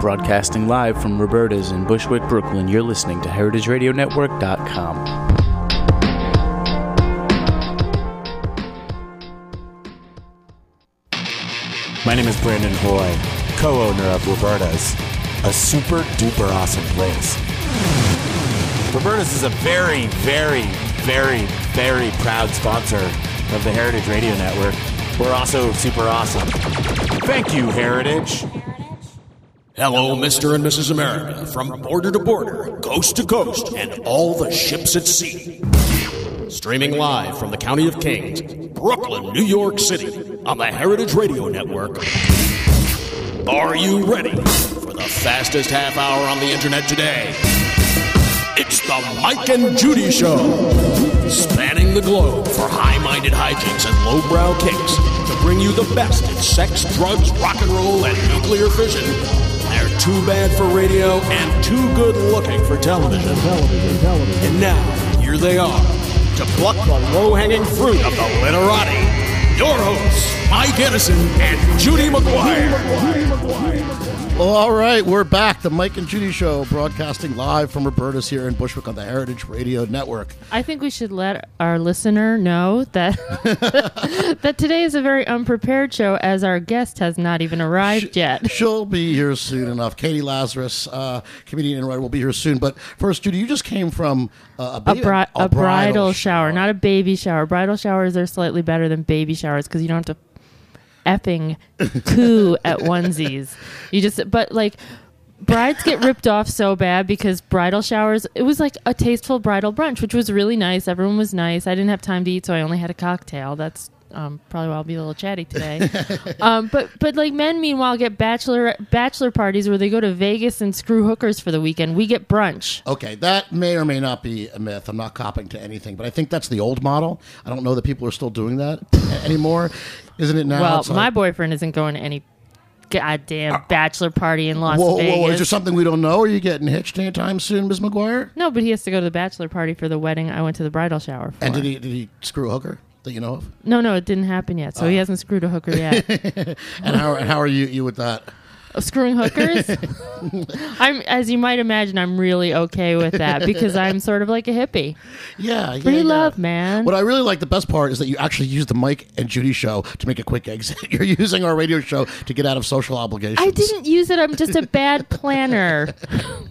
Broadcasting live from Roberta's in Bushwick, Brooklyn, you're listening to HeritageRadioNetwork.com. My name is Brandon Hoy, co owner of Roberta's, a super duper awesome place. Roberta's is a very, very, very, very proud sponsor of the Heritage Radio Network. We're also super awesome. Thank you, Heritage. Hello, Mr. and Mrs. America, from border to border, coast to coast, and all the ships at sea. Streaming live from the County of Kings, Brooklyn, New York City, on the Heritage Radio Network. Are you ready for the fastest half hour on the internet today? It's the Mike and Judy Show, spanning the globe for high minded hijinks and lowbrow kicks to bring you the best in sex, drugs, rock and roll, and nuclear fission. Too bad for radio and too good looking for television. And now, here they are to pluck the low hanging fruit of the literati. Your hosts, Mike Edison and Judy McGuire. Well, all right, we're back. The Mike and Judy Show, broadcasting live from Roberta's here in Bushwick on the Heritage Radio Network. I think we should let our listener know that that today is a very unprepared show, as our guest has not even arrived yet. She'll be here soon enough. Katie Lazarus, uh, comedian and writer, will be here soon. But first, Judy, you just came from uh, A, ba- bri- a a bridal shower, not a baby shower. Bridal showers are slightly better than baby showers because you don't have to effing coo at onesies. You just, but like, brides get ripped off so bad because bridal showers, it was like a tasteful bridal brunch, which was really nice. Everyone was nice. I didn't have time to eat, so I only had a cocktail. That's um, probably why I'll be a little chatty today. um, but but like men, meanwhile, get bachelor bachelor parties where they go to Vegas and screw hookers for the weekend. We get brunch. Okay, that may or may not be a myth. I'm not copying to anything, but I think that's the old model. I don't know that people are still doing that anymore. Isn't it now? well, like- my boyfriend isn't going to any goddamn bachelor party in Las whoa, Vegas. whoa, is there something we don't know? Are you getting hitched anytime soon, Ms. McGuire? no, but he has to go to the bachelor party for the wedding. I went to the bridal shower for. And did he did he screw a hooker that you know of? No, no, it didn't happen yet. So he ah. hasn't screwed a hooker yet. And how and how are you you with that? Screwing hookers. I'm, as you might imagine, I'm really okay with that because I'm sort of like a hippie. Yeah, yeah, Free yeah. love, man. What I really like the best part is that you actually use the Mike and Judy show to make a quick exit. You're using our radio show to get out of social obligations. I didn't use it. I'm just a bad planner.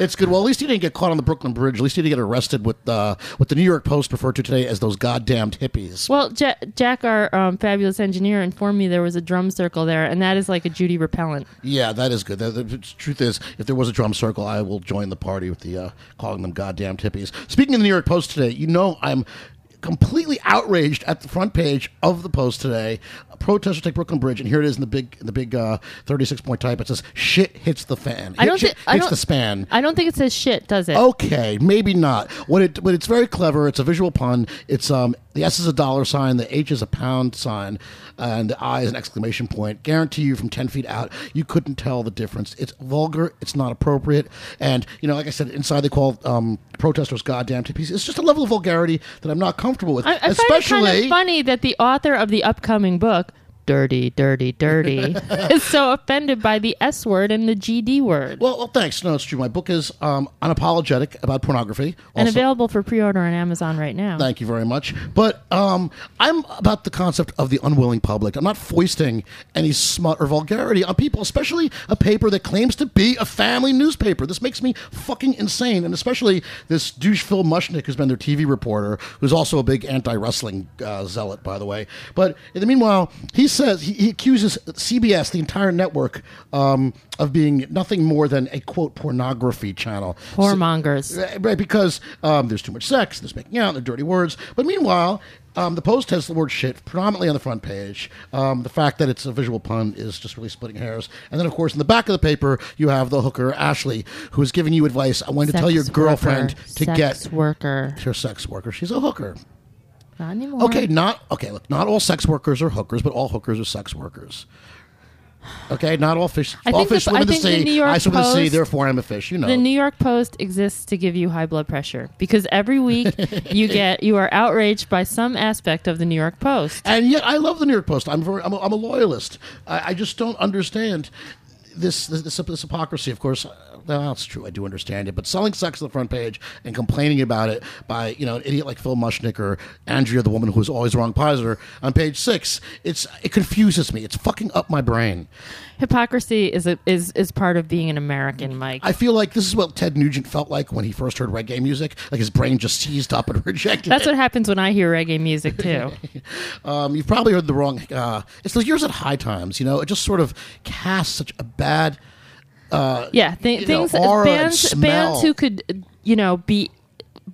It's good. Well, at least you didn't get caught on the Brooklyn Bridge. At least you didn't get arrested with uh, what the New York Post referred to today as those goddamned hippies. Well, Ja Jack, our um, fabulous engineer, informed me there was a drum circle there, and that is like a Judy repellent. Yeah, that is good. The, the truth is, if there was a drum circle, I will join the party with the uh, calling them goddamn hippies. Speaking of the New York Post today, you know I'm completely outraged at the front page of the Post today. Protesters take Brooklyn Bridge, and here it is in the big, in the big uh, 36 point type. It says "shit hits the fan." I don't Hit- thi- I hits don't- the span. I don't think it says shit, does it? Okay, maybe not. What it, but it's very clever. It's a visual pun. It's um, the S is a dollar sign, the H is a pound sign, and the I is an exclamation point. Guarantee you, from ten feet out, you couldn't tell the difference. It's vulgar. It's not appropriate. And you know, like I said, inside they call um, protesters "goddamn hippies." It's just a level of vulgarity that I'm not comfortable with. I, I find it Especially, kind of funny that the author of the upcoming book, Dirty, Dirty, Dirty, is so offended by the S word and the GD word. well, well, thanks. No, it's true. My book is um, unapologetic about pornography. and Also- available for pre-order on Amazon right now. Thank you very much. But um, I'm about the concept of the unwilling public. I'm not foisting any smut or vulgarity on people, especially a paper that claims to be a family newspaper. This makes me fucking insane. And especially this douche Phil Mushnick, who's been their TV reporter, who's also a big anti wrestling uh, zealot, by the way. But in the meanwhile, he says he, he accuses CBS, the entire network, um, of being nothing more than a quote pornography channel. Whoremongers. Right, right, because um, there's too much sex, there's making out, there's dirty words. But meanwhile, um, the Post has the word shit predominantly on the front page. Um, the fact that it's a visual pun is just really splitting hairs. And then, of course, in the back of the paper, you have the hooker, Ashley, who is giving you advice. I want to tell your girlfriend worker, to sex get worker. her sex worker. She's a hooker. Not anymore. Okay, not okay. Look, not all sex workers are hookers, but all hookers are sex workers. Okay, not all fish. I all think the- fish swim I in the think the sea. New York I swim in the sea, Post- therefore I'm a fish. You know. The New York Post exists to give you high blood pressure because every week you get you are outraged by some aspect of the New York Post. And yet, I love the New York Post. I'm very, I'm a, I'm a loyalist. I, I just don't understand. this this, this, this hypocrisy, of course. Well, that's true. I do understand it, but selling sex on the front page and complaining about it by you know an idiot like Phil Mushnick or Andrea, the woman who's always wrong Peyser, on page six, it's it confuses me. It's fucking up my brain. Hypocrisy is a, is is part of being an American, Mike. I feel like this is what Ted Nugent felt like when he first heard reggae music. Like his brain just seized up and rejected That's it. what happens when I hear reggae music too. Um, you've probably heard the wrong. Uh, it's the years at High Times. You know, it just sort of casts such a bad. Yeah, th- know, things and bands bands who could you know be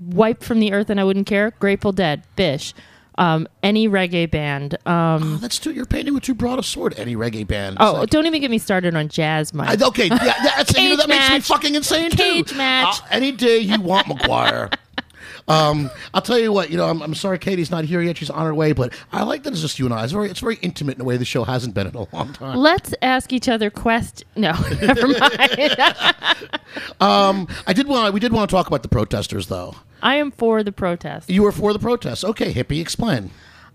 wiped from the earth and I wouldn't care. Grateful Dead, Phish, um, any reggae band. Um, Oh, that's too. You're painting with too broad a sword. Any reggae band. It's oh, like- don't even get me started on jazz, Mike. I, okay, yeah, that's you know, Cage that makes me fucking insane Cage too. match. Uh, any day you want, McGuire. Um, I'll tell you what. You know, I'm, I'm sorry Katie's not here yet. She's on her way, but I like that it's just you and I. It's very, it's very intimate in a way the show hasn't been in a long time. Let's ask each other quest. No, never mind. I did want. We did want to talk about the protesters, though. I am for the protest. You were for the protests. Okay, hippie, explain.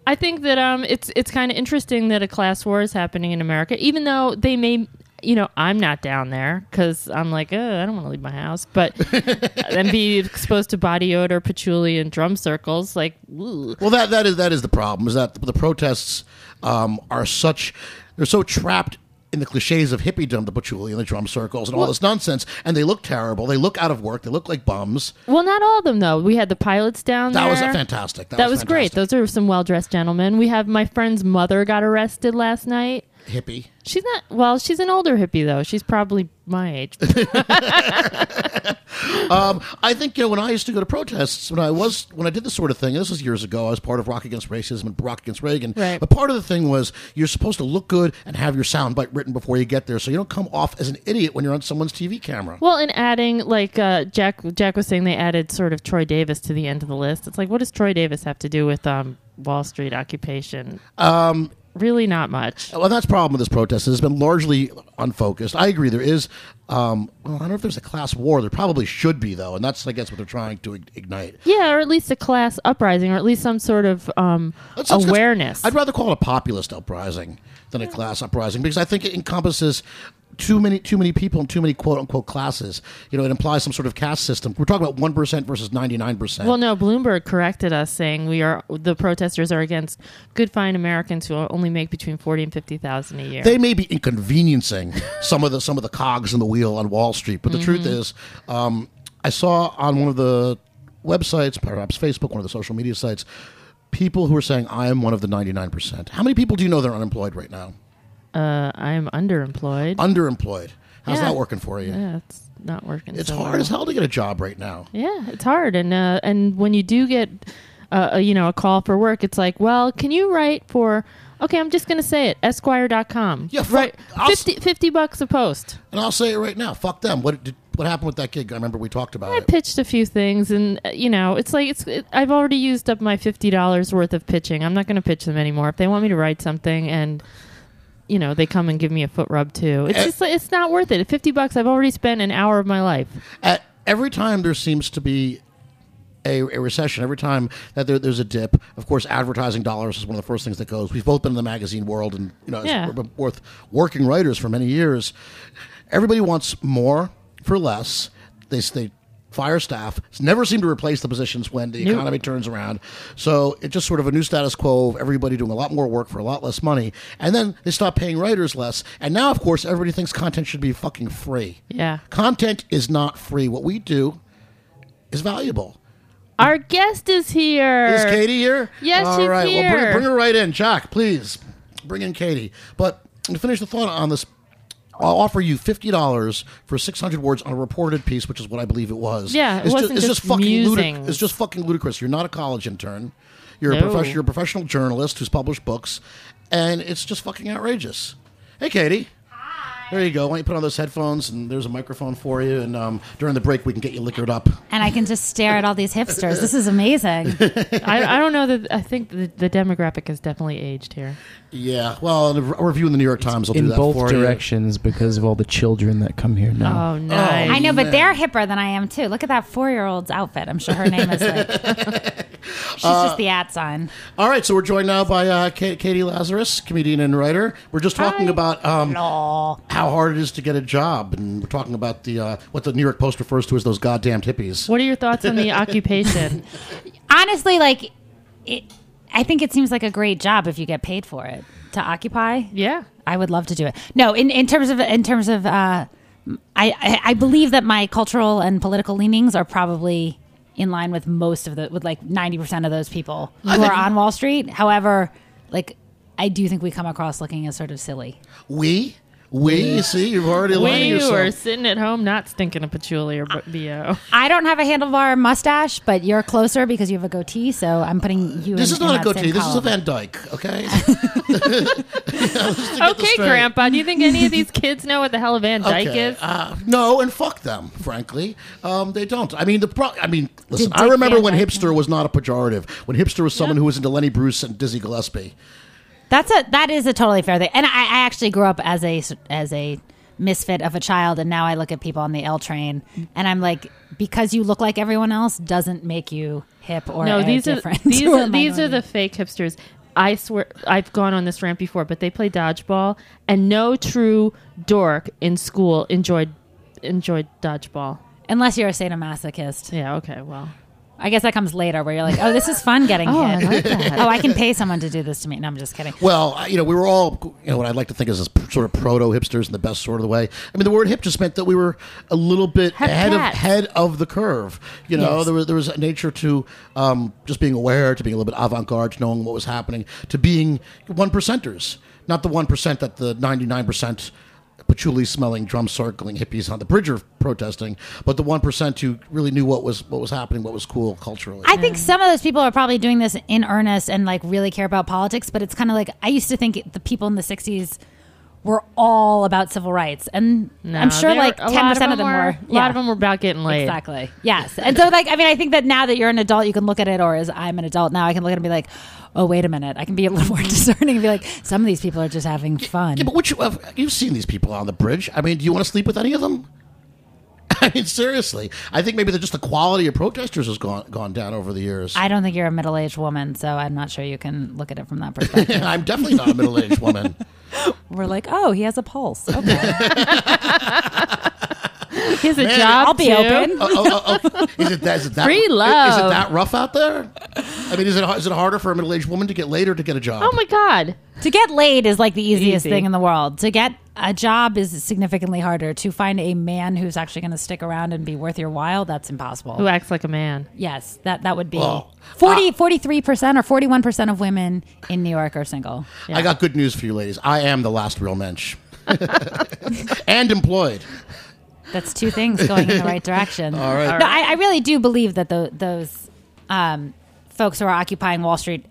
I think that um, it's it's kind of interesting that a class war is happening in America, even though they may, you know, I'm not down there because I'm like, uh, I don't want to leave my house, but then be exposed to body odor, patchouli, and drum circles, like, ooh. Well, that that is that is the problem. Is that the protests um, are such they're so trapped in the cliches of hippie hippiedom, the patchouli and the drum circles and all this nonsense, and they look terrible. They look out of work. They look like bums. Well, not all of them though. We had the pilots down That there. was fantastic. That, That was great. fantastic. Those are some well dressed gentlemen. We have my friend's mother got arrested last night. Hippie. She's not well. She's an older hippie though. She's probably my age. Um, I think you know when I used to go to protests when I was when I did this sort of thing. This was years ago. I was part of Rock Against Racism and Rock Against Reagan. Right. But part of the thing was you're supposed to look good and have your soundbite written before you get there, so you don't come off as an idiot when you're on someone's TV camera. Well, and adding like uh, Jack Jack was saying, they added sort of Troy Davis to the end of the list. It's like, what does Troy Davis have to do with um, Wall Street occupation? Um, really, not much. Well, that's the problem with this protest. It's been largely unfocused. I agree. There is, um, well, I don't know if there's a class war. There probably should be, though, and that's, I guess, what they're trying to ignite. Yeah, or at least a class uprising, or at least some sort of um, Let's- let's- awareness. I'd rather call it a populist uprising than a class uprising because I think it encompasses too many too many people and too many quote unquote classes. You know, it implies some sort of caste system. We're talking about one percent versus ninety nine percent. well, no, Bloomberg corrected us, saying we are the protesters are against good, fine Americans who only make between forty and fifty thousand a year. they may be inconveniencing some of the some of the cogs in the wheel on Wall Street, but the truth is, um, I saw on one of the websites, perhaps Facebook, one of the social media sites, people who are saying I am one of the ninety nine percent. How many people do you know that are unemployed right now? Uh, I am underemployed. Underemployed. How's Yeah. that working for you? yeah, it's not working. It's so hard well. as hell to get a job right now. Yeah, it's hard, and uh, and when you do get, uh, a, you know, a call for work, it's like, well, can you write for? Okay, I'm just going to say it. Esquire.com. Yeah, fuck- right. I'll s- 50, 50 bucks a post. And I'll say it right now. Fuck them. What did, what happened with that gig? I remember we talked about I it. pitched a few things, and uh, you know, it's like it's. It, I've already used up my fifty dollars worth of pitching. I'm not going to pitch them anymore. If they want me to write something, and you know, they come and give me a foot rub too. It's Eh. just like, it's not worth it. At fifty bucks, I've already spent an hour of my life. At every time there seems to be a, a recession, every time that there, there's a dip, of course, advertising dollars is one of the first things that goes. We've both been in the magazine world, and you know, Yeah. both working writers for many years. Everybody wants more for less. They they fire staff. It's never seemed to replace the positions when the Nope. economy turns around. So it's just sort of a new status quo of everybody doing a lot more work for a lot less money. And then they stop paying writers less. And now, of course, everybody thinks content should be fucking free. Yeah. Content is not free. What we do is valuable. Our guest is here. Is Katie here? Yes, All she's right. Well, bring, bring her right in. Jack, please. Bring in Katie. But to finish the thought on this, I'll offer you fifty dollars for six hundred words on a reported piece, which is what I believe it was. Yeah, it it's wasn't it's just fucking musings. It's just fucking ludicrous. You're not a college intern. You're a No. professional. You're a professional journalist who's published books, and it's just fucking outrageous. Hey, Katie. There you go. Why don't you put on those headphones and there's a microphone for you, and um, during the break we can get you liquored up. and I can just stare at all these hipsters. This is amazing. I, I don't know that. I think the, the demographic has definitely aged here. Yeah. Well, a review in the New York Times will do in that both for you. directions because of all the children that come here now. Oh, nice. I know, but they're hipper than I am too. Look at that four-year-old's outfit. I'm sure her name is like She's just the at sign. All right, so we're joined now by uh, Katie Lazarus, comedian and writer. We're just talking Hi. about um, Aw. how hard it is to get a job, and we're talking about the uh, what the New York Post refers to as those goddamn hippies. What are your thoughts on the occupation? Honestly, like, it, I think it seems like a great job if you get paid for it to occupy. Yeah. I would love to do it. No, in, in terms of in terms of, uh, I, I I believe that my cultural and political leanings are probably in line with most of the with like ninety percent of those people who are on Wall Street. However, like I do think we come across looking as sort of silly. We, we, see, you've already aligning We yourself. were sitting at home not stinking of patchouli or b- BO. I don't have a handlebar mustache, but you're closer because you have a goatee. So I'm putting you. This in, is in not a goatee. same This is a. Van Dyke. Okay. Okay. Grandpa, do you think any of these kids know what the hell a Van Dyke Okay, is? Uh, no, and fuck them. Frankly, um, they don't. I mean, the pro- I mean, listen. Did I remember Van when Dyke hipster was not a pejorative. When hipster was someone Yeah. who was into Lenny Bruce and Dizzy Gillespie. That's a that is a totally fair thing. And I, I actually grew up as a as a misfit of a child, and now I look at people on the L train, and I'm like, because you look like everyone else doesn't make you hip or no, these are these are these are the fake hipsters. I swear, I've gone on this rant before, but they play dodgeball, and no true dork in school enjoyed enjoyed dodgeball. unless you're a sadomasochist. Yeah, okay, well, I guess that comes later, where you're like, oh, this is fun getting Oh, I like that. oh, I can pay someone to do this to me. No, I'm just kidding. Well, you know, we were all, you know, what I'd like to think is sort of proto hipsters in the best sort of the way. I mean, the word hip just meant that we were a little bit Hep ahead of head of the curve. You know, Yes. there was there was a nature to um, just being aware, to being a little bit avant garde, to knowing what was happening, to being one percenters, not the one percent that the ninety nine percent patchouli smelling, drum circling hippies on the bridge are protesting, but the one percent who really knew what was what was happening, what was cool culturally. I think some of those people are probably doing this in earnest and like really care about politics, but it's kind of like I used to think the people in the 60s were all about civil rights. And no, I'm sure like 10% lot of them, were. A lot of them were about getting laid. Exactly. Yes. And so, like, I mean, I think that now that you're an adult, you can look at it, or as I'm an adult now, I can look at it and be like, oh, wait a minute. I can be a little more discerning and be like, some of these people are just having fun. Yeah, but which uh, you've seen these people on the bridge. I mean, do you want to sleep with any of them? I mean, seriously. I think maybe that just the quality of protesters has gone gone down over the years. I don't think you're a middle aged woman, so I'm not sure you can look at it from that perspective. I'm definitely not a middle aged woman. We're like, oh, he has a pulse. Okay. He has a Man, job. I'll be too. open. Oh, oh, oh, oh. Is it that? Is it that? Free Is it that rough out there? I mean, is it is it harder for a middle aged woman to get laid or to get a job? Oh my god! To get laid is like the easiest Easy. thing in the world. To get a job is significantly harder. To find a man who's actually going to stick around and be worth your while, that's impossible. Who acts like a man? yes, that that would be Well, 40, 43% or 41% of women in New York are single. I got good news for you, ladies. I am the last real mensch, and employed. That's two things going in the right direction. All right. No, I, I really do believe that the, those um, folks who are occupying Wall Street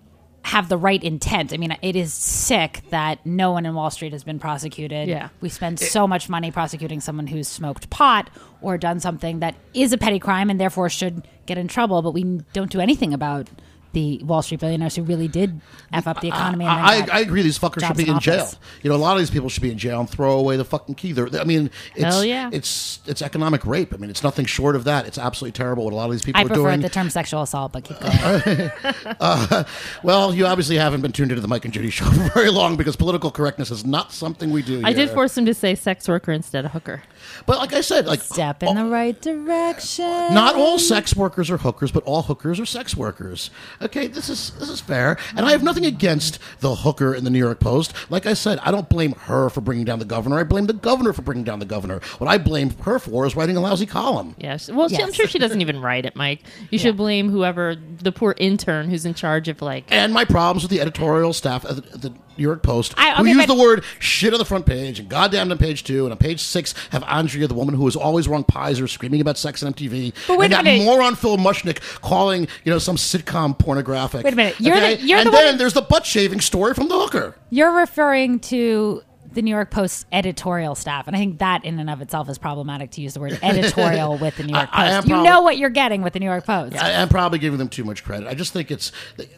have the right intent. I mean, it is sick that no one in Wall Street has been prosecuted. Yeah. We spend so much money prosecuting someone who's smoked pot or done something that is a petty crime and therefore should get in trouble, but we don't do anything about the Wall Street billionaires who really did F up the economy. and then I, I agree. These fuckers should be in jail. You know, a lot of these people should be in jail and throw away the fucking key. They're, I mean, it's, Hell yeah. it's it's economic rape. I mean, it's nothing short of that. It's absolutely terrible what a lot of these people I are prefer the term sexual assault, but keep going. Uh, well, you obviously haven't been tuned into the Mike and Judy show for very long because political correctness is not something we do. I did force him to say sex worker instead of hooker. But like I said, like Step in the right direction. Not all sex workers are hookers, but all hookers are sex workers. Okay, this is this is fair, and I have nothing against the hooker in the New York Post. Like I said, I don't blame her for bringing down the governor. I blame the governor for bringing down the governor. What I blame her for is writing a lousy column. Yes. Well, she- I'm sure she doesn't even write it, Mike. You should blame whoever the poor intern who's in charge of like. And my problems with the editorial staff at the, at the New York Post, I- who use the word shit on the front page and goddamn on page two, and on page six have Andrea, the woman who was always wrong Peyser, screaming about sex on MTV, But wait and a that minute. moron Phil Mushnick calling you know some sitcom pornographic. Wait a minute. You're the- you're and the one then there's the butt shaving story from the hooker. You're referring to the New York Post's editorial staff, and I think that in and of itself is problematic to use the word editorial with the New York I- I am Post. You prob- know what you're getting with the New York Post. I, I'm probably giving them too much credit. I just think it's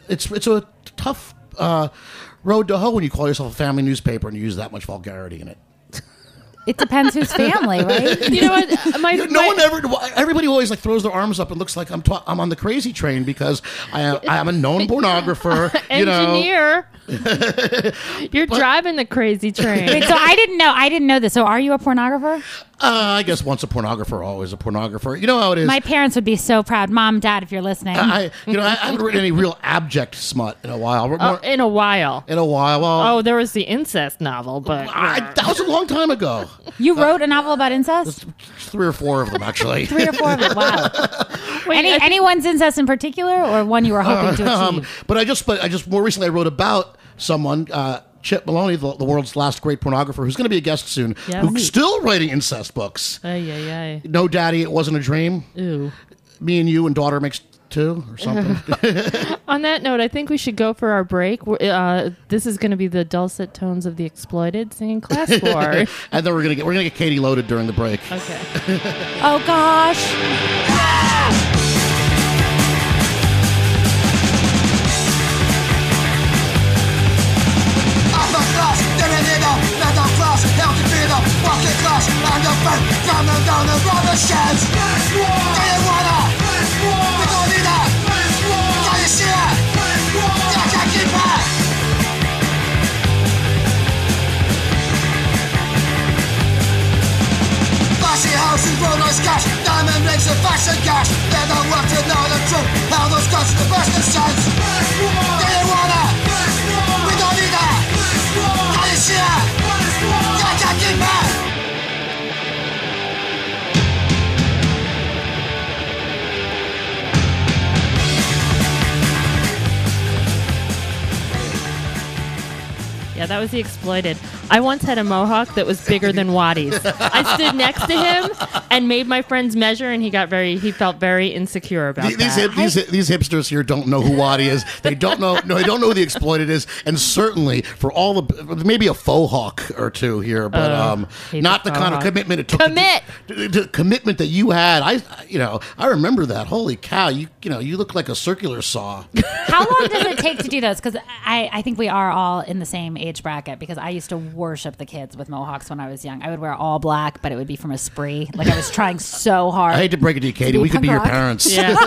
it's it's a tough uh, road to hoe when you call yourself a family newspaper and you use that much vulgarity in it. It depends whose family, right? You know what? My, no my- one ever. Everybody always like throws their arms up and looks like I'm. Ta- I'm on the crazy train because I am. I am a known pornographer. You know. engineer. You're driving the crazy train. Wait, so I didn't know. I didn't know this. So are you a pornographer? Uh, I guess once a pornographer, always a pornographer. You know how it is. My parents would be so proud. Mom, Dad, if you're listening. I, you know, I, I haven't written any real abject smut in a while. More- Oh, in a while. in a while. Well, Oh, there was the incest novel, but I, that was a long time ago. you wrote a novel about incest? Three or four of them, actually. Three or four of it. Wow. Wait, Any think- anyone's incest in particular, or one you were hoping to achieve? Um, but I just, but I just more recently I wrote about someone, uh, Chip Maloney, the, the world's last great pornographer, who's going to be a guest soon, Yeah. who's still writing incest books. Ay, ay, ay. No, Daddy, it wasn't a dream. Ooh. Me and you and daughter makes two or something. On that note, I think we should go for our break. Uh, this is going to be the dulcet tones of the exploited singing class war. and then we're gonna get we're gonna get Katie loaded during the break. okay. Oh gosh. Working class, underfed, coming down the rubber sheds. Do you wanna? We don't need that. Can you see it? I can't keep it. Flashy houses, roller cash, diamond rings and fashion cash. They don't want to know the truth. How those guns the best of sense. That was the exploited. I once had a mohawk that was bigger than Wattie's. I stood next to him and made my friends measure, and he got very, he felt very insecure about These these, that. hip, these these hipsters here don't know who Waddy is. They don't know no, they don't know who the exploited is, and certainly for all the maybe a faux hawk or two here, but Oh, um, not the the faux kind of commitment it took. Commit! to, to- commitment that you had. I you know I remember that. Holy cow! You you know you look like a circular saw. How long does it take to do those? Because I, I think we are all in the same age bracket because I used to worship the kids with mohawks when I was young. I would wear all black, but it would be from a spree. Like I was trying so hard. I hate to break it to you, Katie. be We could be punk your rock. parents. yeah,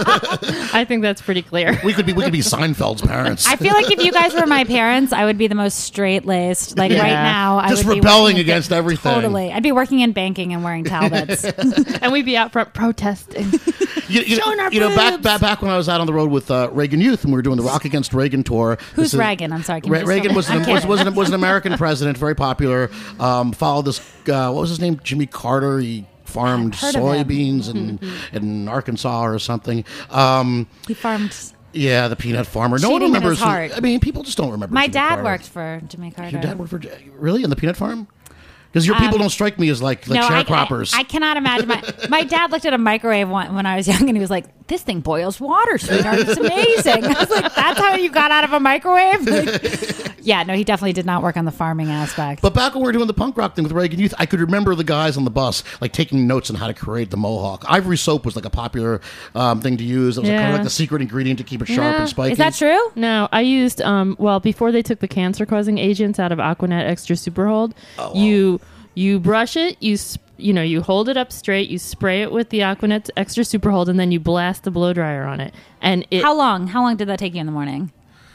I think that's pretty clear. We could be we could be Seinfeld's parents. I feel like if you guys were my parents, I would be the most straight laced. Like Yeah. right now, I Just would rebelling working in- against everything. Totally, I'd be working in banking and wearing Talbots. and we'd be out front protesting. you, you, Showing our you know, back, back back when I was out on the road with uh, Reagan Youth and we were doing the Rock Against Reagan tour. Who's This is- Reagan? I'm sorry. Can Re- Reagan was I'm an, was, was, an, was an American president, very popular. Um, followed this. Uh, what was his name? Jimmy Carter. He farmed I've heard of him. soybeans in in Arkansas or something. Um, He farmed. yeah, the peanut farmer. No one Cheating remembers. who- I mean, people just don't remember. My Jimmy dad Carter. worked for Jimmy Carter. Your dad worked for really in the peanut farm. Because your people Um, don't strike me as like like I, sharecroppers. I, I cannot imagine. My, my dad looked at a microwave one, when I was young, and he was like, "This thing boils water, sweetheart. It's amazing." I was like, "That's how you got out of a microwave." Like, yeah, no, he definitely did not work on the farming aspect. But back when we were doing the punk rock thing with Reagan Youth, I could remember the guys on the bus like taking notes on how to create the mohawk. Ivory soap was like a popular um, thing to use. It was like, kind of like the secret ingredient to keep it sharp Yeah. and spiky. Is that true? No, I used um well before they took the cancer causing agents out of Aquanet Extra Super Hold. You you brush it, you sp- you know you hold it up straight, you spray it with the Aquanet Extra Super Hold, and then you blast the blow dryer on it. And it, How long? How long did that take you in the morning?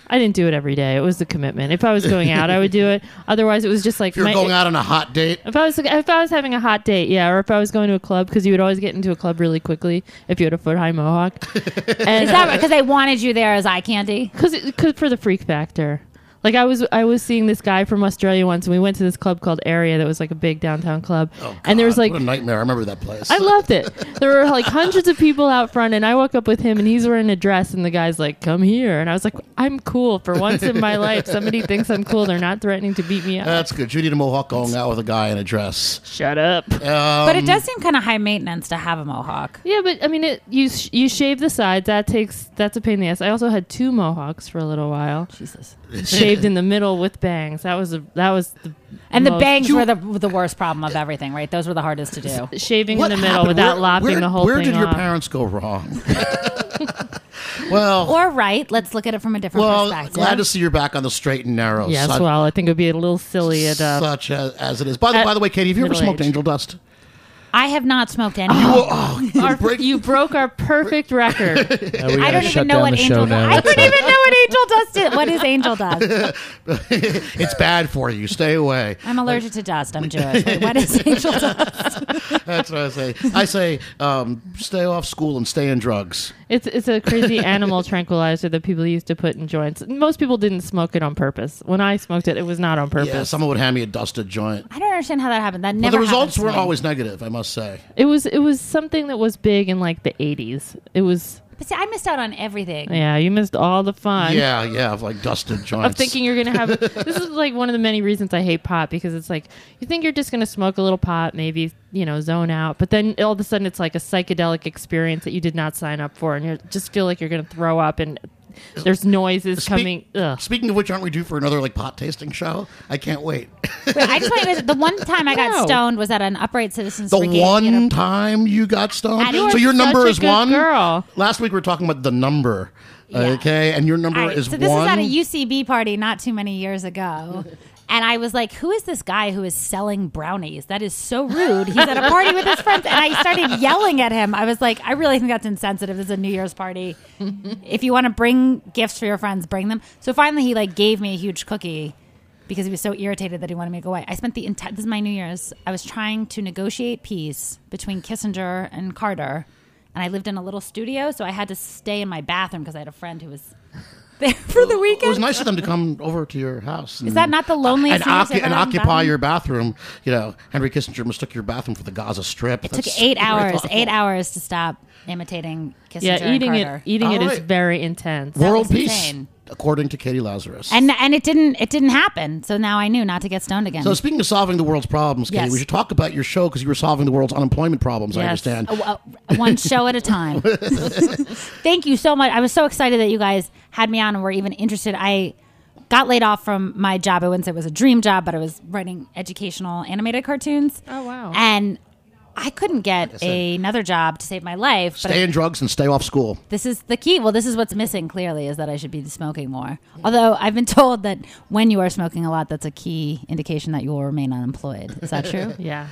I didn't do it every day. It was a commitment. If I was going out, I would do it. Otherwise, it was just like If you're my- going out on a hot date, If I was if I was having a hot date, yeah, or if I was going to a club, because you would always get into a club really quickly if you had a foot high mohawk. and Is that because they wanted you there as eye candy? because because for the freak factor. Like I was I was seeing this guy from Australia once, and we went to this club called Area that was like a big downtown club, Oh, and there was like what a nightmare. I remember that place. I loved it. There were like hundreds of people out front, and I woke up with him, and he's wearing a dress, and the guy's like, "Come here," and I was like, "I'm cool for once in my life. Somebody thinks I'm cool. They're not threatening to beat me up." That's good. Judy the Mohawk going out with a guy in a dress. Shut up. Um, But it does seem kind of high maintenance to have a mohawk. Yeah, but I mean, it you sh- you shave the sides. That takes that's a pain in the ass. I also had two mohawks for a little while. Jesus. Shave shaved in the middle with bangs. That was a, that was the And the most- bangs were the the worst problem of everything, right? Those were the hardest to do. shaving What in the middle happened? without Where- lopping where, the whole Where thing did your off. parents go wrong? well, Or right, let's look at it from a different well, perspective. glad to see you're back on the straight and narrow. Yes, such, well, I think it would be a little silly at uh, such as, as it is. By the, at by the way, Katie, have you ever middle smoked age. angel dust? I have not smoked any. Oh, you our, break- you broke our perfect record. I don't even know what angel dust. now. I don't even know what angel dust is. What is angel dust? it's bad for you. Stay away. I'm allergic to dust. I'm Jewish. Wait, what is angel dust? That's what I say. I say, um, stay off school and stay in drugs. It's it's a crazy animal tranquilizer that people used to put in joints. Most people didn't smoke it on purpose. When I smoked it, it was not on purpose. Yeah, someone would hand me a dusted joint. I don't understand how that happened. That But never. the results weren't always negative, I must say. it was it was something that was big in like the 80s. It was But see, I missed out on everything. yeah, you missed all the fun. Yeah, yeah, of like dusted joints. Of thinking you're gonna have this is like one of the many reasons I hate pot because it's like you think you're just gonna smoke a little pot, maybe you know zone out, but then all of a sudden it's like a psychedelic experience that you did not sign up for, and you just feel like you're gonna throw up, and there's noises Speak- coming. Ugh. Speaking of which, aren't we due for another like pot tasting show? I can't wait. Wait, I just want to. The one time I got No. stoned was at an Upright Citizens The Brigade one theater. time you got stoned, And you so are your number such a is good one. girl. Last week we were talking about the number, okay, and your number All right, is so this one. is at a UCB party not too many years ago. And I was like, who is this guy who is selling brownies? That is so rude. He's at a party with his friends. And I started yelling at him. I was like, I really think that's insensitive. This is a New Year's party. if you want to bring gifts for your friends, bring them. So finally, he like gave me a huge cookie because he was so irritated that he wanted me to go away. I spent the entire, this is my New Year's. I was trying to negotiate peace between Kissinger and Carter. And I lived in a little studio, so I had to stay in my bathroom because I had a friend who was there for the weekend. it was nice of them to come over to your house. Is that not the uh, loneliest and, thing occu- and occupy bathroom? your bathroom? You know, Henry Kissinger mistook your bathroom for the Gaza Strip. It took eight hours, eight hours to stop imitating Kissinger Yeah, and eating it Carter. eating it All is very intense. World peace, insane. According to Katie Lazarus. and and it didn't it didn't happen. So now I knew not to get stoned again. so speaking of solving the world's problems, Katie, Yes. we should talk about your show because you were solving the world's unemployment problems. I Yes. understand. Oh, uh, one show at a time. Thank you so much. I was so excited that you guys had me on and were even interested. I got laid off from my job. I wouldn't say it was a dream job, but I was writing educational animated cartoons. Oh, wow. And I couldn't get another job to save my life. But Stay in drugs and stay off school. this is the key. Well, this is what's missing clearly is that I should be smoking more. Although I've been told that when you are smoking a lot, that's a key indication that you will remain unemployed. Is that true? Yeah.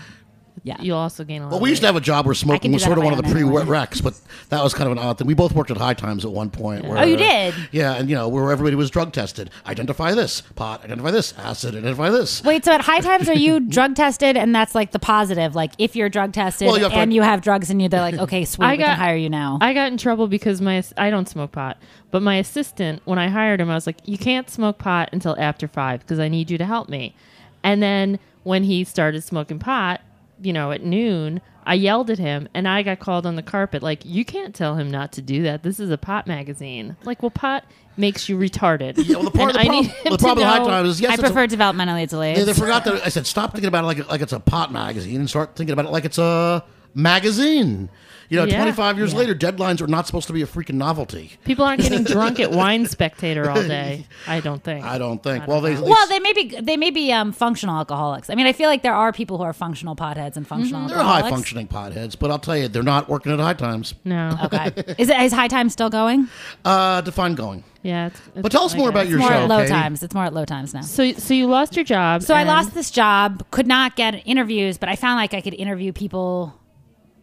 Yeah. You'll also gain a lot. Well, we used to have a job where smoking do was that sort of on one of my the own anyway. prereqs, but that was kind of an odd thing. We both worked at High Times at one point. Where, Oh, you did? Yeah, and you know where everybody was drug tested. Identify this pot. Identify this acid. Identify this. Wait, so at high times are you drug tested and that's like the positive? Like if you're drug tested Well, you have to- and you have drugs in you, they're like, okay, sweet, I we can got- hire you now. I got in trouble because my I don't smoke pot, but my assistant when I hired him, I was like, "You can't smoke pot until after five because I need you to help me." And then when he started smoking pot, you know, at noon, I yelled at him, and I got called on the carpet. Like, you can't tell him not to do that. This is a pot magazine. Like, well, pot makes you retarded. Yeah, well, the part And of the I need problem, him the to problem with High know- Times is yes, I it's a- developmentally delayed. They, they forgot that I said stop thinking about it like like it's a pot magazine and start thinking about it like it's a magazine. You know, Yeah. 25 years later, deadlines are not supposed to be a freaking novelty. People aren't getting drunk at Wine Spectator all day. I don't think. I don't think. I well, don't they, know. well, they may be they may be um, functional alcoholics. I mean, I feel like there are people who are functional potheads and functional they're high functioning potheads, but I'll tell you, they're not working at High Times. no. Okay, is it is high times still going? Uh, define going. Yeah. It's, it's But tell us more guess. about your More show, at low Katie. times. It's more at low times now. So, so you lost your job. So I lost this job, could not get interviews, but I found like I could interview people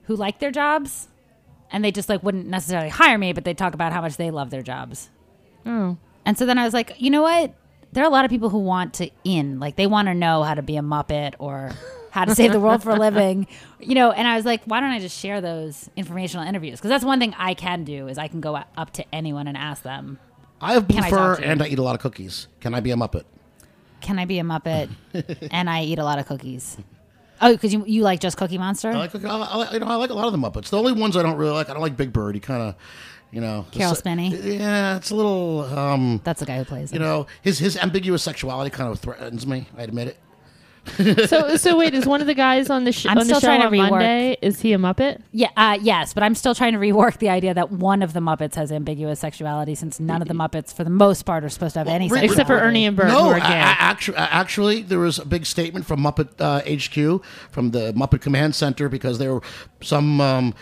who like their jobs, and they just like wouldn't necessarily hire me, but they talk about how much they love their jobs. Oh. And so then I was like, you know what? There are a lot of people who want to in, like they want to know how to be a Muppet or how to save the world for a living, you know. And I was like, why don't I just share those informational interviews? Because that's one thing I can do is I can go up to anyone and ask them, I have blue Can I fur talk to you? and I eat a lot of cookies. Can I be a Muppet? can I be a Muppet? and I eat a lot of cookies. Oh, because you you like just Cookie Monster? I like, I like, you know, I like a lot of the Muppets. The only ones I don't really like, I don't like Big Bird. He kind of, you know, Caroll Spinney? Yeah, it's a little, um, That's the guy who plays you it. know, his his ambiguous sexuality kind of threatens me. I admit it. So so wait, is one of the guys on the sh- I'm on the show trying to on rework. Monday? Is he a Muppet? Yeah, uh, yes, but I'm still trying to rework the idea that one of the Muppets has ambiguous sexuality, since none of the Muppets, for the most part, are supposed to have any re- sexuality. Except for Ernie and Bert, No, who are a- gay. a- actually, actually, there was a big statement from Muppet uh, HQ, from the Muppet Command Center, because there were some, um,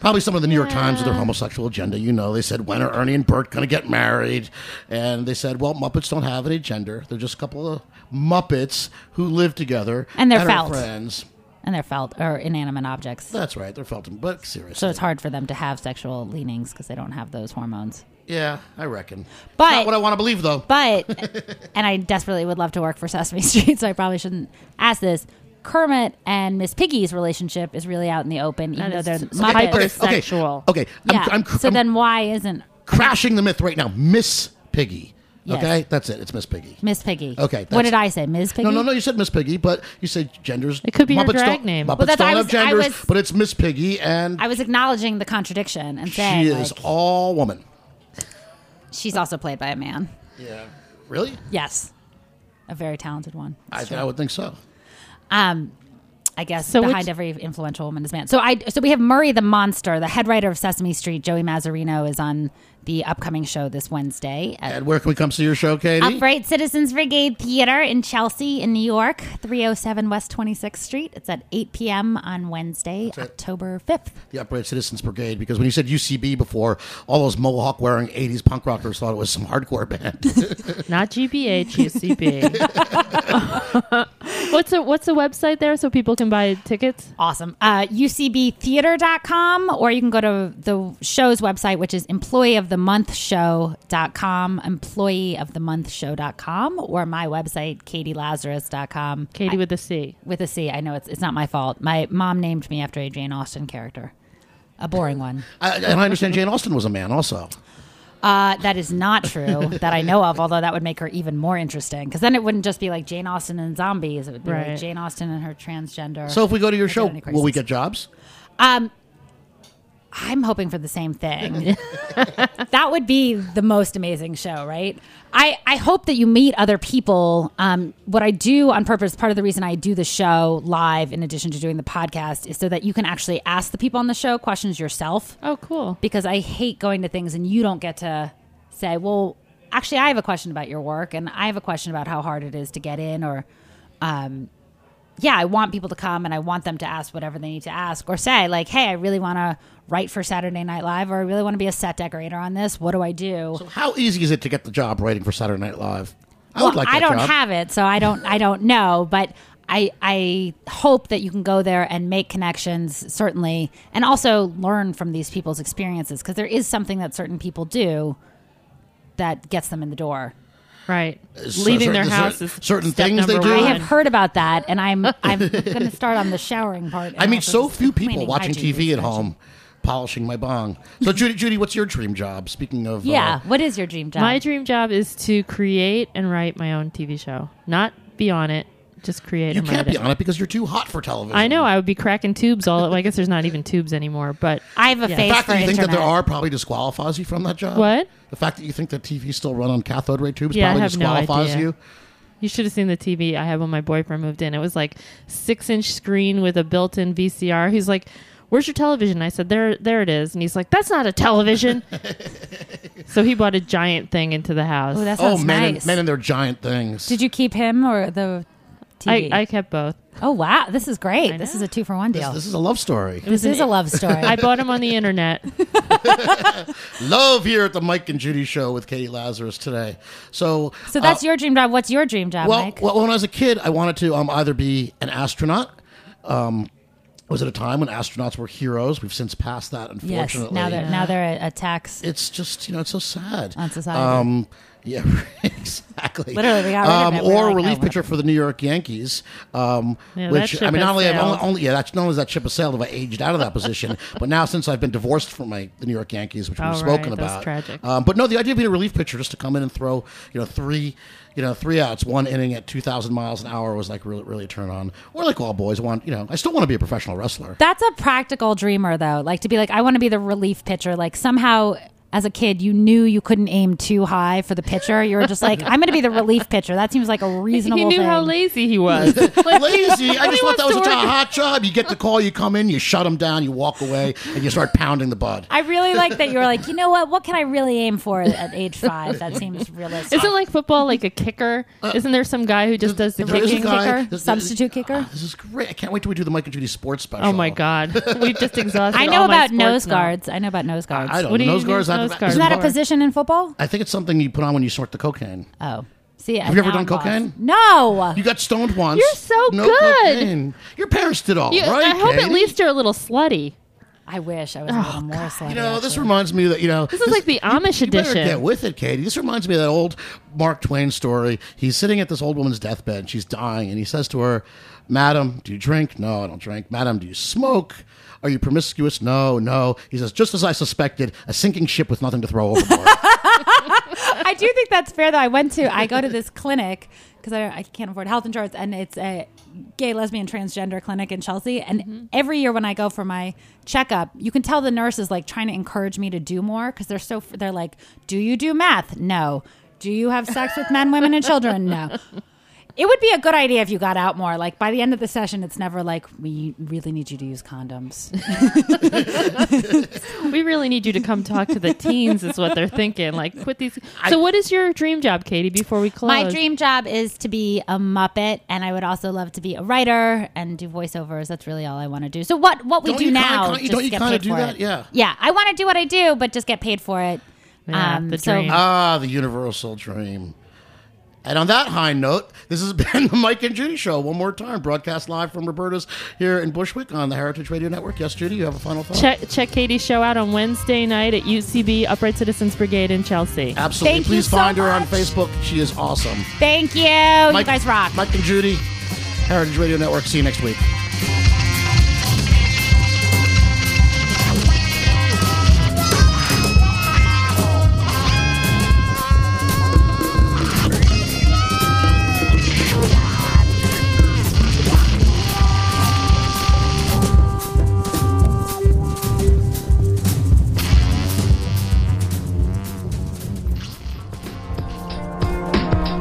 probably some of the New York Times with their homosexual agenda. You know, they said, when are Ernie and Bert going to get married? And they said, well, Muppets don't have any gender. They're just a couple of Muppets who live together And they're are felt. friends. and they're felt or inanimate objects. That's right. They're Felton, but seriously. So it's hard for them to have sexual leanings because they don't have those hormones. Yeah, I reckon. But- Not what I want to believe, though. But, and I desperately would love to work for Sesame Street, so I probably shouldn't ask this. Kermit and Miss Piggy's relationship is really out in the open, even That though they're Okay, Muppets. okay. Sexual. Okay. I'm, yeah. I'm, so I'm then why isn't crashing the myth right now. Miss Piggy. Yes. Okay? That's it. It's Miss Piggy. Miss Piggy? Okay, What did I say? Ms. Piggy? No, no, no. You said Miss Piggy, but you said genders. It could be her Muppets drag name. Muppets Well, that's- don't I have was- I genders, was- but it's Miss Piggy, and I was acknowledging the contradiction and saying she is like, all woman. she's also played by a man. Yeah. Really? Yes, a very talented one. I, I would think so. Um, I guess So behind which- every influential woman is man. So I so we have Murray the Monster, the head writer of Sesame Street. Joey Mazzarino is on the upcoming show this Wednesday at And where can we come see your show, Katie? Upright Citizens Brigade Theater in Chelsea, in New York, 307 West 26th Street. It's at 8 p.m. on Wednesday, it. October 5th. the Upright Citizens Brigade, because when you said UCB before, all those mohawk wearing 80s punk rockers thought it was some hardcore band. Not GBH, UCB. what's a what's the website there so people can buy tickets? Awesome. Uh, UCBtheater.com, or you can go to the show's website, which is employeeofthemonthshow.com, employeeofthemonthshow.com, or my website, katielazarus.com. Katie with a C. with a C. I know it's it's not my fault. My mom named me after a Jane Austen character, a boring one. I, and I understand Jane Austen was a man also. Uh, that is not true that I know of. Although that would make her even more interesting, because then it wouldn't just be like Jane Austen and zombies. It would be Right. like Jane Austen and her transgender. So if we go to your show, will we get jobs? Um, I'm hoping for the same thing. that would be the most amazing show, right? I, I hope that you meet other people. Um, what I do on purpose, part of the reason I do the show live, in addition to doing the podcast, is so that you can actually ask the people on the show questions yourself. Oh, cool. Because I hate going to things and you don't get to say, well, actually, I have a question about your work, and I have a question about how hard it is to get in, or um, yeah, I want people to come and I want them to ask whatever they need to ask or say, like, hey, I really want to write for Saturday Night Live or I really want to be a set decorator on this. What do I do? So how easy is it to get the job writing for Saturday Night Live? I would well, like I don't job. have it, so I don't I don't know, but I I hope that you can go there and make connections certainly and also learn from these people's experiences because there is something that certain people do that gets them in the door. Right. So Leaving their certain- house is certain step things they number do? I one. have heard about that and I'm I'm going to start on the showering part. I mean, so few people cleaning watching hygiene TV at research. home, polishing my bong. So Judy, Judy, what's your dream job? Speaking of, Yeah, uh, what is your dream job? My dream job is to create and write my own TV show. Not be on it, just create you and can't write be it. on it because you're too hot for television. I know I would be cracking tubes all. Well, I guess there's not even tubes anymore. But I have a Yeah. The face fact for that you think internet. that there are probably disqualifies you from that job. What? The fact that you think that TV still run on cathode ray tubes Yeah, I probably have no disqualifies idea. you. You should have seen the TV I had when my boyfriend moved in. It was like six inch screen with a built in VCR. He's like, Where's your television? I said, There there it is. And he's like, That's not a television. so he bought a giant thing into the house. Oh, that Oh, sounds men, nice. and, men and their giant things. Did you keep him or the I, TV? I kept both. oh wow, this is great. I This know. is a two for one this, deal. this is a love story. This is a love story. I bought them on the internet. love here at the Mike and Judy show with Katie Lazarus today. So, so that's uh, your dream job. What's your dream job, well, Mike? well, when I was a kid, I wanted to um, either be an astronaut. Um, it was at a time when astronauts were heroes. We've since passed that, yes. unfortunately. Now they're now they're a, a tax. it's just you know it's so sad On society. Um, yeah, exactly. Literally, we got rid of um, it. We were or like, relief oh, pitcher for the New York Yankees. Um, Yeah, that which ship I mean, has not only have only, sailed. only yeah, that's not only has that ship has sailed, have I aged out of that position, but now since I've been divorced from my the New York Yankees, which Oh, we've spoken right, that's about, tragic. Um, but no, the idea of being a relief pitcher just to come in and throw you know three. You know, three outs, one inning at two thousand miles an hour was like really, really a turn on. Or like all boys want, you know, I still want to be a professional wrestler. That's a practical dreamer, though. Like to be like, I want to be the relief pitcher. Like somehow, as a kid, you knew you couldn't aim too high for the pitcher. You were just like, I'm going to be the relief pitcher. That seems like a reasonable he knew thing. how lazy he was. Like, Lazy. I just thought that was such a work- hot job. You get the call, you come in, you shut them down, you walk away, and you start pounding the bud. I really like that you were like, you know what? What can I really aim for at age five? That seems realistic. Isn't like football like a kicker? Isn't there some guy who just does the Uh, There is a kicking? guy- kicker? this- Substitute kicker? Ah, This is great. I can't wait till we do the Mike and Judy sports special. Oh my god, we've just exhausted. I know all my about nose sports now. guards. I know about nose guards. I don't What do know. you Nose guards. with I- nose guards? Isn't that a position in football? I think it's something you put on when you snort the cocaine. Oh, see, Have you ever done I'm lost. cocaine? No. You got stoned once. You're so no good. Cocaine. Your parents did all You- right, I hope at Katie. least you're a little slutty. I wish I was a little oh, more slutty. You know, this actually. reminds me that you know This is like the Amish you better edition. get with it, Katie. This reminds me of that old Mark Twain story. He's sitting at this old woman's deathbed. She's dying, and he says to her, "Madam, do you drink? No, I don't drink. Madam, do you smoke? Are you promiscuous? No, no." He says, "Just as I suspected, a sinking ship with nothing to throw overboard." I do think that's fair, though. I went to, I go to this clinic because I, I can't afford health insurance, and it's a gay, lesbian, transgender clinic in Chelsea. And mm-hmm. every year when I go for my checkup, you can tell the nurse is like trying to encourage me to do more because they're so, they're like, do you do math? No. Do you have sex with men, women, and children? No. It would be a good idea if you got out more. Like by the end of the session, it's never like we really need you to use condoms. We really need you to come talk to the teens. Is what they're thinking. Like, quit these. So, what is your dream job, Katie? Before we close, My dream job is to be a Muppet, and I would also love to be a writer and do voiceovers. That's really all I want to do. So what what we Don't do you now? kinda- just don't you kinda do that? it. Yeah. yeah. I want to do what I do, but just get paid for it. Yeah, Um, the so- dream. ah, the universal dream. And on that high note, this has been the Mike and Judy Show. One more time, broadcast live from Roberta's here in Bushwick on the Heritage Radio Network. Yes, Judy, you have a final thought? check check Katie's show out on Wednesday night at UCB Upright Citizens Brigade in Chelsea. Absolutely. Thank you Please so find her on. Facebook. She is awesome. Thank you. you guys rock. Mike and Judy, Heritage Radio Network. See you next week.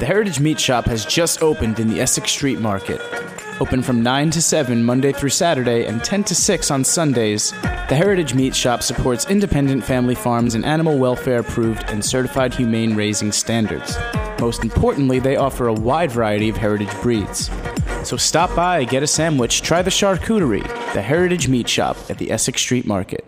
The Heritage Meat Shop has just opened in the Essex Street Market. Open from 9 to 7 Monday through Saturday and 10 to 6 on Sundays, the Heritage Meat Shop supports independent family farms and animal welfare approved and certified humane raising standards. Most importantly, they offer a wide variety of heritage breeds. So stop by, get a sandwich, try the charcuterie, the Heritage Meat Shop at the Essex Street Market.